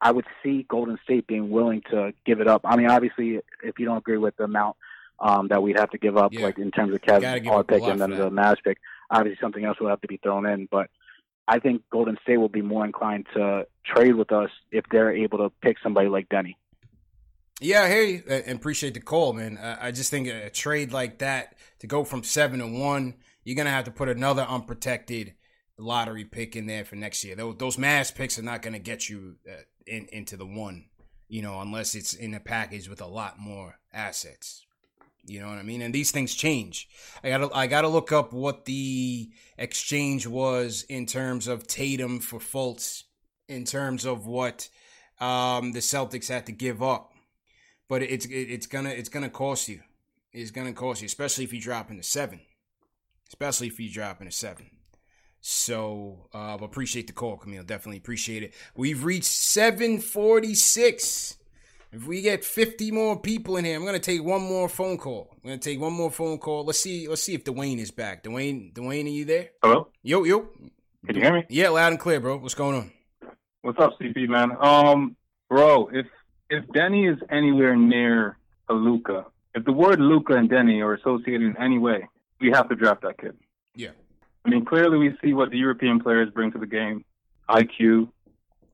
I would see Golden State being willing to give it up. I mean, obviously, if you don't agree with the amount um, that we'd have to give up, yeah. like in terms of Kevin Hart pick and then the Mavs pick, obviously something else will have to be thrown in. But I think Golden State will be more inclined to trade with us if they're able to pick somebody like Deni. Yeah, you and appreciate the call, man. I just think a trade like that to go from seven to one, you're gonna have to put another unprotected lottery pick in there for next year. Those, those Mavs picks are not gonna get you uh, in, into the one, you know, unless it's in a package with a lot more assets. You know what I mean? And these things change. I gotta I gotta look up what the exchange was in terms of Tatum for Fultz, in terms of what um, the Celtics had to give up. But it's it's gonna it's gonna cost you. It's gonna cost you, especially if you drop into seven. Especially if you drop into seven. So uh, appreciate the call, Camille. Definitely appreciate it. We've reached 746. If we get 50 more people in here, I'm gonna take one more phone call. I'm gonna take one more phone call. Let's see. Let's see if Dwayne is back. Dwayne, Dwayne, are you there? Hello. Yo, yo. Can you hear me? Yeah, loud and clear, bro. What's going on? What's up, CP man? Um, bro, if if Deni is anywhere near a Luka, if the word Luka and Deni are associated in any way, we have to draft that kid. Yeah. I mean, clearly we see what the European players bring to the game: IQ,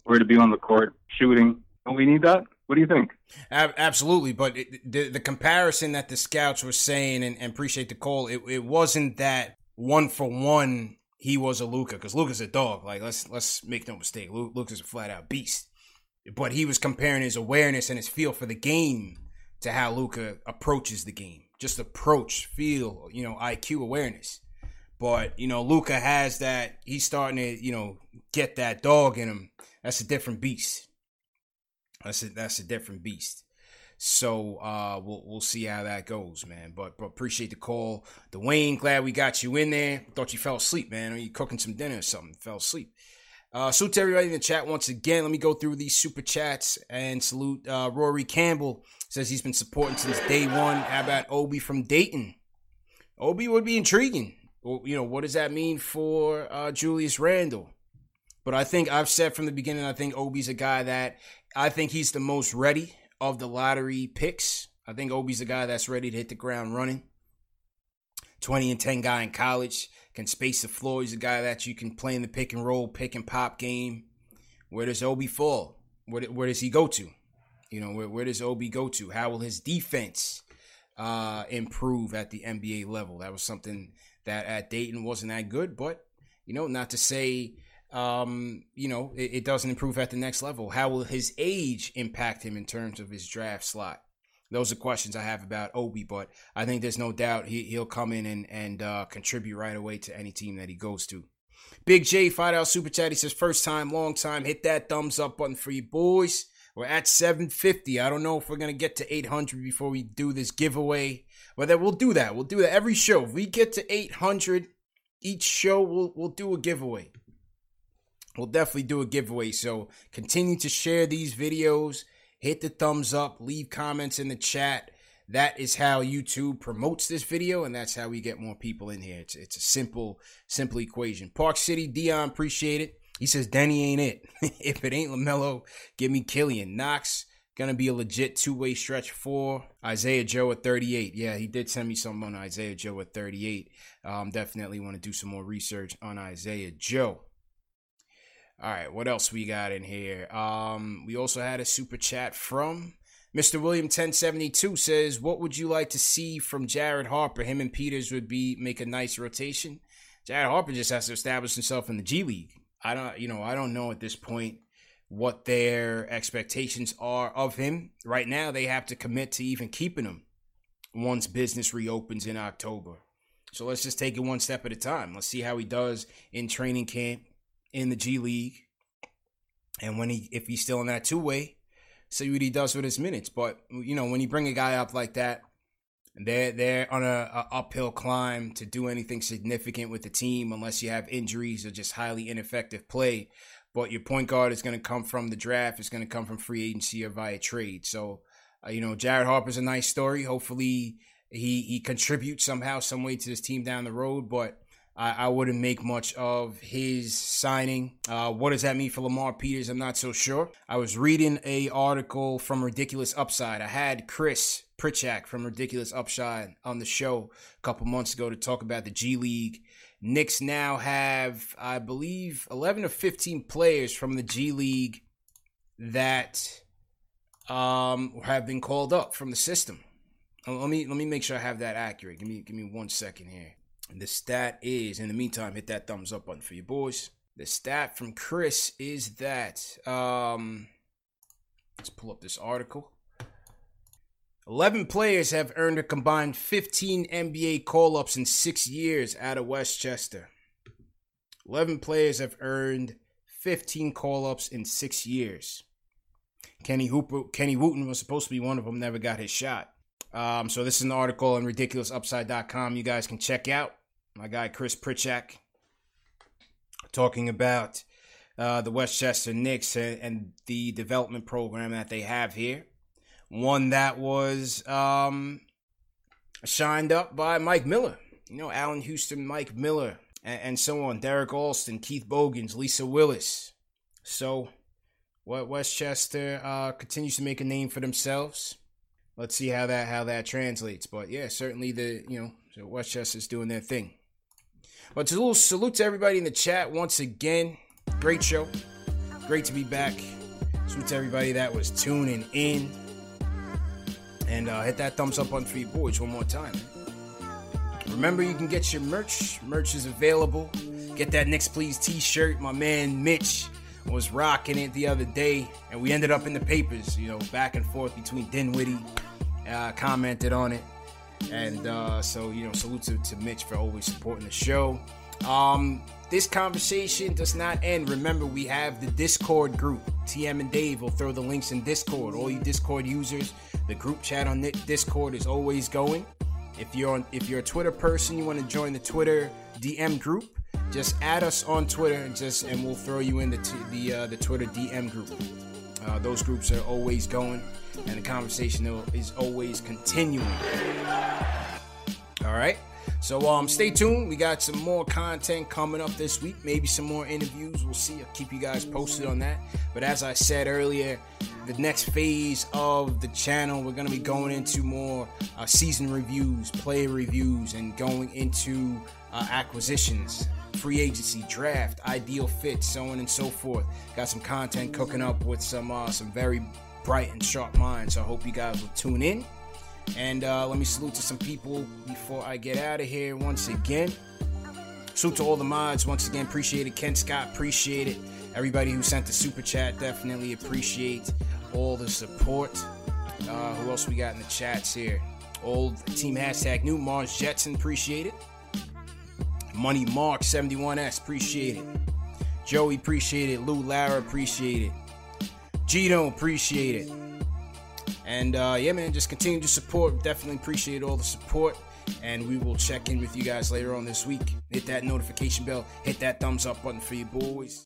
where to be on the court, shooting. Don't we need that? What do you think? Absolutely, but it, the the comparison that the scouts were saying, and, and appreciate the call, it, it wasn't that one for one he was a Luka because Luka's a dog. Like let's let's make no mistake, Luka's a flat out beast. But he was comparing his awareness and his feel for the game to how Luka approaches the game. Just approach, feel, you know, IQ awareness. But you know, Luka has that. He's starting to, you know, get that dog in him. That's a different beast. That's a, that's a different beast. So uh, we'll we'll see how that goes, man. But, but appreciate the call, Dwayne. Glad we got you in there. Thought you fell asleep, man. Are you cooking some dinner or something? Fell asleep. Uh, salute to everybody in the chat once again. Let me go through these super chats and salute uh, Rory Campbell. Says he's been supporting since day one. How about Obi from Dayton? Obi would be intriguing. Well, you know, what does that mean for uh, Julius Randle? But I think I've said from the beginning, I think Obi's a guy that I think he's the most ready of the lottery picks. I think Obi's a guy that's ready to hit the ground running. 20 and 10 guy in college, can space the floor. He's a guy that you can play in the pick and roll, pick and pop game. Where does Obi fall? Where, where does he go to? You know, where, where does Obi go to? How will his defense uh, improve at the NBA level? That was something that at Dayton wasn't that good, but, you know, not to say um, you know, it, it, doesn't improve at the next level. How will his age impact him in terms of his draft slot? Those are questions I have about Obi, but I think there's no doubt he, he'll come in and, and uh, contribute right away to any team that he goes to. Big J, five out super chat. He says, first time, long time. Hit that thumbs up button for you boys. We're at 750. I don't know if we're going to get to 800 before we do this giveaway. But then we'll do that. We'll do that every show. If we get to 800 each show, we'll, we'll do a giveaway we'll definitely do a giveaway. So continue to share these videos, hit the thumbs up, leave comments in the chat. That is how YouTube promotes this video, and that's how we get more people in here. It's, it's a simple, simple equation. Park City, Dion, appreciate it. He says Deni ain't it. if it ain't LaMelo, give me Killian. Knox, gonna be a legit two-way stretch for Isaiah Joe at 38. Yeah, he did send me something on Isaiah Joe at 38. Um, definitely want to do some more research on Isaiah Joe. All right, what else we got in here? Um, we also had a super chat from Mr. William 1072 says, "What would you like to see from Jared Harper? Him and Peters would be make a nice rotation. Jared Harper just has to establish himself in the G League. I don't, you know, I don't know at this point what their expectations are of him. Right now, they have to commit to even keeping him once business reopens in October. So let's just take it one step at a time. Let's see how he does in training camp in the G League, and when he if he's still in that two way, see what he does with his minutes. But you know, when you bring a guy up like that, they're they're on a, a, uphill climb to do anything significant with the team unless you have injuries or just highly ineffective play. But your point guard is going to come from the draft. It's going to come from free agency or via trade. So, uh, you know, Jared Harper's a nice story. Hopefully, he he contributes somehow, some way to this team down the road. But I, I wouldn't make much of his signing. Uh, what does that mean for Lamar Peters? I'm not so sure. I was reading a article from Ridiculous Upside. I had Chris Pritchak from Ridiculous Upside on the show a couple months ago to talk about the G League. Knicks now have, I believe, 11 or 15 players from the G League that um, have been called up from the system. Let me let me make sure I have that accurate. Give me give me one second here. The stat is, in the meantime, hit that thumbs up button for you boys. The stat from Chris is that um, let's pull up this article. 11 players have earned a combined 15 NBA call ups in six years out of Westchester. 11 players have earned 15 call ups in six years. Kenny Hooper, Kenny Wooten was supposed to be one of them, never got his shot. Um, so this is an article on ridiculousupside.com you guys can check out. My guy Chris Pritchak talking about uh, the Westchester Knicks and, and, the development program that they have here. One that was um, shined up by Mike Miller. You know, Allan Houston, Mike Miller, and, and so on. Derek Alston, Keith Bogans, Lisa Willis. So, what Westchester uh, continues to make a name for themselves let's see how that how that translates. But yeah, certainly the you know so Westchester's doing their thing. But little salute to everybody in the chat once again. Great show, great to be back. Salute to everybody that was tuning in, and uh, hit that thumbs up on your boys one more time. Remember, you can get your merch. Merch is available. Get that Knicks Please T-shirt. My man Mitch was rocking it the other day, and we ended up in the papers, you know, back and forth between Dinwiddie, uh, commented on it. And uh, so, you know, salute to, to Mitch for always supporting the show. Um, this conversation does not end. Remember, we have the Discord group. TM and Dave will throw the links in Discord. All you Discord users, the group chat on Discord is always going. If you're on, if you're a Twitter person, you want to join the Twitter DM group just add us on Twitter and just and we'll throw you in the t- the uh, the Twitter DM group. Uh, those groups are always going, and the conversation is always continuing. All right. So um, stay tuned. We got some more content coming up this week. Maybe some more interviews. We'll see. I'll keep you guys posted on that. But as I said earlier, the next phase of the channel, we're going to be going into more uh, season reviews, player reviews, and going into uh, acquisitions free agency, draft, ideal fit, so on and so forth. Got some content cooking up with some uh, some very bright and sharp minds. So I hope you guys will tune in. And uh, let me salute to some people before I get out of here once again. Salute to all the mods once again. Appreciate it. Ken Scott, appreciate it. Everybody who sent the super chat, definitely appreciate all the support. Uh, who else we got in the chats here? Old team hashtag new Mars Jetson, appreciate it. Money Mark 71S, appreciate it. Joey, appreciate it. Lou Lara, appreciate it. Gino, appreciate it. And uh, yeah, man, just continue to support. Definitely appreciate all the support. And we will check in with you guys later on this week. Hit that notification bell, hit that thumbs up button for you boys.